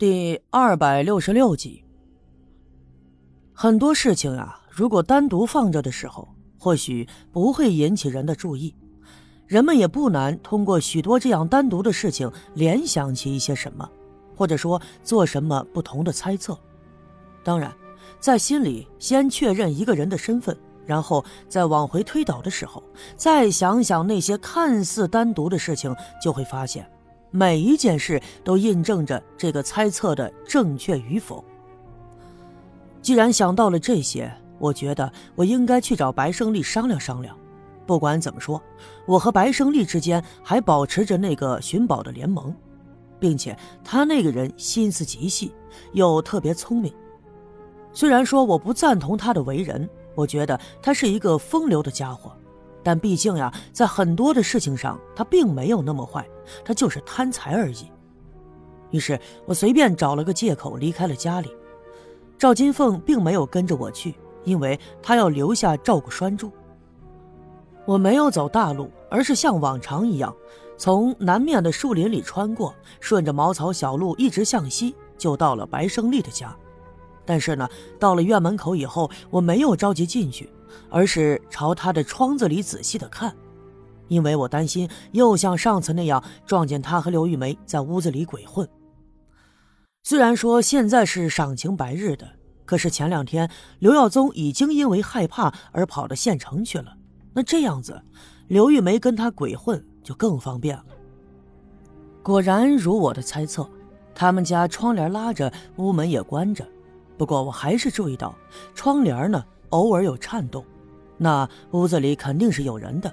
第二百六十六集。很多事情啊，如果单独放着的时候，或许不会引起人的注意，人们也不难通过许多这样单独的事情联想起一些什么，或者说做什么不同的猜测。当然，在心里先确认一个人的身份，然后再往回推导的时候，再想想那些看似单独的事情，就会发现。每一件事都印证着这个猜测的正确与否。既然想到了这些，我觉得我应该去找白胜利商量商量。不管怎么说，我和白胜利之间还保持着那个寻宝的联盟，并且他那个人心思极细，又特别聪明。虽然说我不赞同他的为人，我觉得他是一个风流的家伙。但毕竟呀，在很多的事情上，他并没有那么坏，他就是贪财而已。于是我随便找了个借口离开了家里。赵金凤并没有跟着我去，因为她要留下照顾栓柱。我没有走大路，而是像往常一样，从南面的树林里穿过，顺着茅草小路一直向西，就到了白胜利的家。但是呢，到了院门口以后，我没有着急进去。而是朝他的窗子里仔细的看，因为我担心又像上次那样撞见他和刘玉梅在屋子里鬼混。虽然说现在是赏晴白日的，可是前两天刘耀宗已经因为害怕而跑到县城去了，那这样子，刘玉梅跟他鬼混就更方便了。果然如我的猜测，他们家窗帘拉着，屋门也关着，不过我还是注意到窗帘呢。偶尔有颤动，那屋子里肯定是有人的。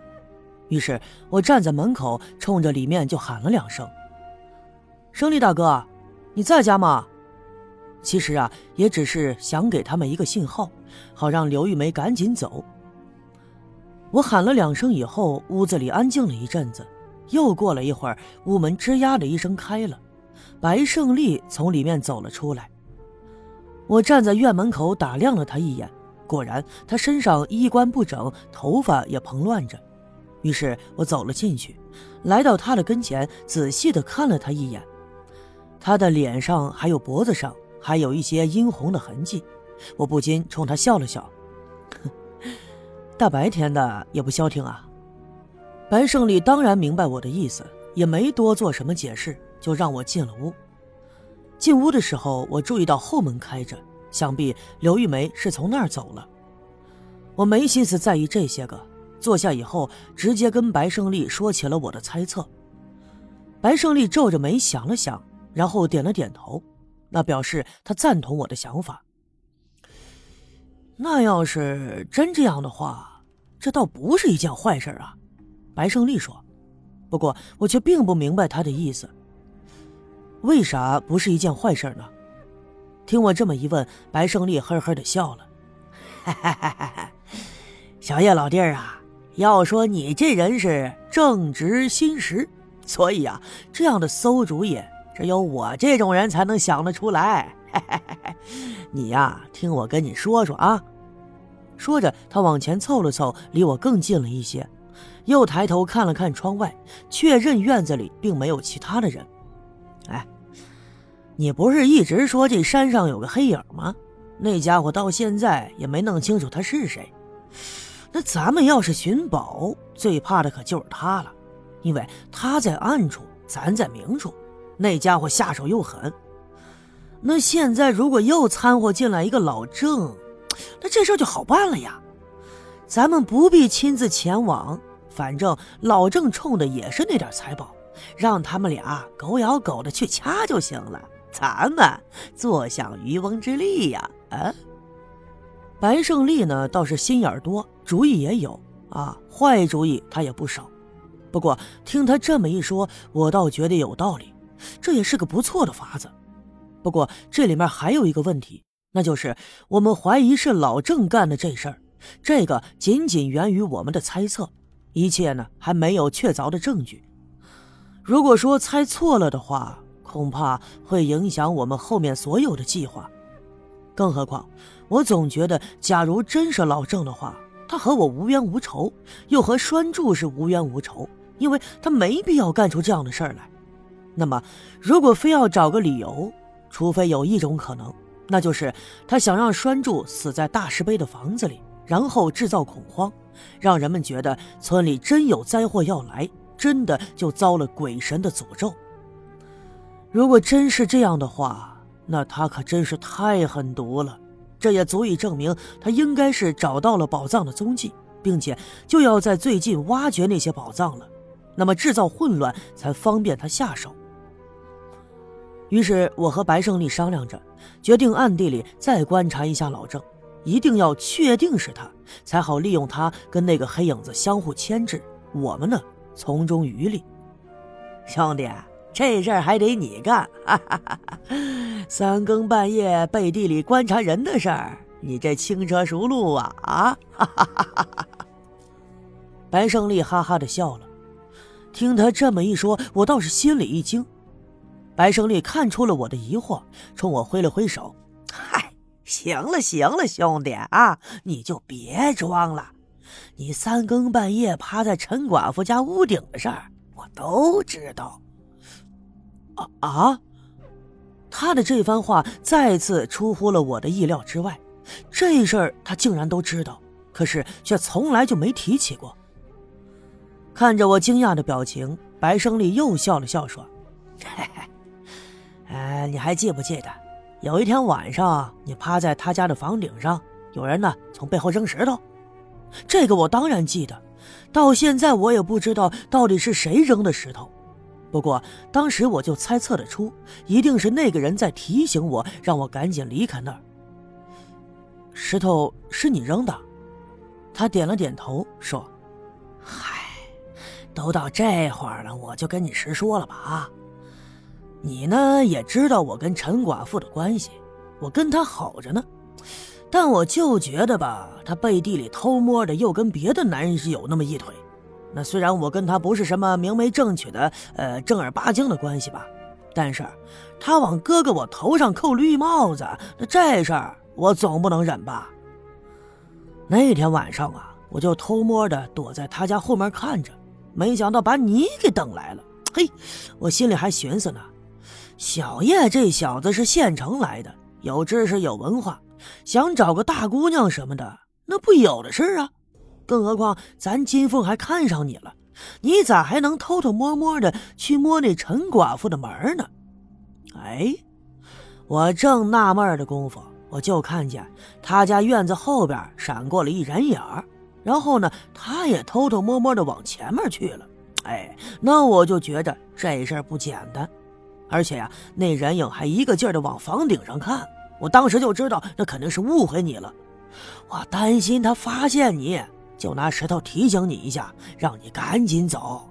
于是我站在门口，冲着里面就喊了两声：“胜利大哥，你在家吗？”其实啊，也只是想给他们一个信号，好让刘玉梅赶紧走。我喊了两声以后，屋子里安静了一阵子。又过了一会儿，屋门吱呀的一声开了，白胜利从里面走了出来。我站在院门口打量了他一眼。果然，他身上衣冠不整，头发也蓬乱着。于是我走了进去，来到他的跟前，仔细的看了他一眼。他的脸上还有脖子上还有一些殷红的痕迹，我不禁冲他笑了笑：“ 大白天的也不消停啊。”白胜利当然明白我的意思，也没多做什么解释，就让我进了屋。进屋的时候，我注意到后门开着。想必刘玉梅是从那儿走了，我没心思在意这些个。坐下以后，直接跟白胜利说起了我的猜测。白胜利皱着眉想了想，然后点了点头，那表示他赞同我的想法。那要是真这样的话，这倒不是一件坏事啊。白胜利说。不过我却并不明白他的意思。为啥不是一件坏事呢？听我这么一问，白胜利呵呵的笑了。小叶老弟儿啊，要说你这人是正直心实，所以啊，这样的馊主意只有我这种人才能想得出来。你呀，听我跟你说说啊。说着，他往前凑了凑，离我更近了一些，又抬头看了看窗外，确认院子里并没有其他的人。你不是一直说这山上有个黑影吗？那家伙到现在也没弄清楚他是谁。那咱们要是寻宝，最怕的可就是他了，因为他在暗处，咱在明处。那家伙下手又狠。那现在如果又掺和进来一个老郑，那这事就好办了呀。咱们不必亲自前往，反正老郑冲的也是那点财宝，让他们俩狗咬狗的去掐就行了。咱们坐享渔翁之利呀！啊，白胜利呢倒是心眼多，主意也有啊，坏主意他也不少。不过听他这么一说，我倒觉得有道理，这也是个不错的法子。不过这里面还有一个问题，那就是我们怀疑是老郑干的这事儿，这个仅仅源于我们的猜测，一切呢还没有确凿的证据。如果说猜错了的话，恐怕会影响我们后面所有的计划，更何况，我总觉得，假如真是老郑的话，他和我无冤无仇，又和栓柱是无冤无仇，因为他没必要干出这样的事儿来。那么，如果非要找个理由，除非有一种可能，那就是他想让栓柱死在大石碑的房子里，然后制造恐慌，让人们觉得村里真有灾祸要来，真的就遭了鬼神的诅咒。如果真是这样的话，那他可真是太狠毒了。这也足以证明他应该是找到了宝藏的踪迹，并且就要在最近挖掘那些宝藏了。那么制造混乱才方便他下手。于是我和白胜利商量着，决定暗地里再观察一下老郑，一定要确定是他，才好利用他跟那个黑影子相互牵制，我们呢从中渔利。兄弟。这事儿还得你干，哈哈哈哈三更半夜背地里观察人的事儿，你这轻车熟路啊啊！哈哈哈哈哈！白胜利哈哈的笑了。听他这么一说，我倒是心里一惊。白胜利看出了我的疑惑，冲我挥了挥手：“嗨，行了行了，兄弟啊，你就别装了。你三更半夜趴在陈寡妇家屋顶的事儿，我都知道。”啊啊！他的这番话再次出乎了我的意料之外，这事儿他竟然都知道，可是却从来就没提起过。看着我惊讶的表情，白胜利又笑了笑说：“嘿嘿，哎，你还记不记得，有一天晚上你趴在他家的房顶上，有人呢从背后扔石头？这个我当然记得，到现在我也不知道到底是谁扔的石头。”不过当时我就猜测得出，一定是那个人在提醒我，让我赶紧离开那儿。石头是你扔的？他点了点头，说：“嗨，都到这会儿了，我就跟你实说了吧啊！你呢也知道我跟陈寡妇的关系，我跟她好着呢，但我就觉得吧，她背地里偷摸的又跟别的男人是有那么一腿。”那虽然我跟他不是什么明媒正娶的，呃，正儿八经的关系吧，但是，他往哥哥我头上扣绿帽子，那这事儿我总不能忍吧？那天晚上啊，我就偷摸的躲在他家后面看着，没想到把你给等来了。嘿，我心里还寻思呢，小叶这小子是县城来的，有知识有文化，想找个大姑娘什么的，那不有的是啊。更何况咱金凤还看上你了，你咋还能偷偷摸摸的去摸那陈寡妇的门呢？哎，我正纳闷的功夫，我就看见他家院子后边闪过了一人影然后呢，他也偷偷摸摸的往前面去了。哎，那我就觉着这事儿不简单，而且呀，那人影还一个劲儿的往房顶上看，我当时就知道那肯定是误会你了，我担心他发现你。就拿石头提醒你一下，让你赶紧走。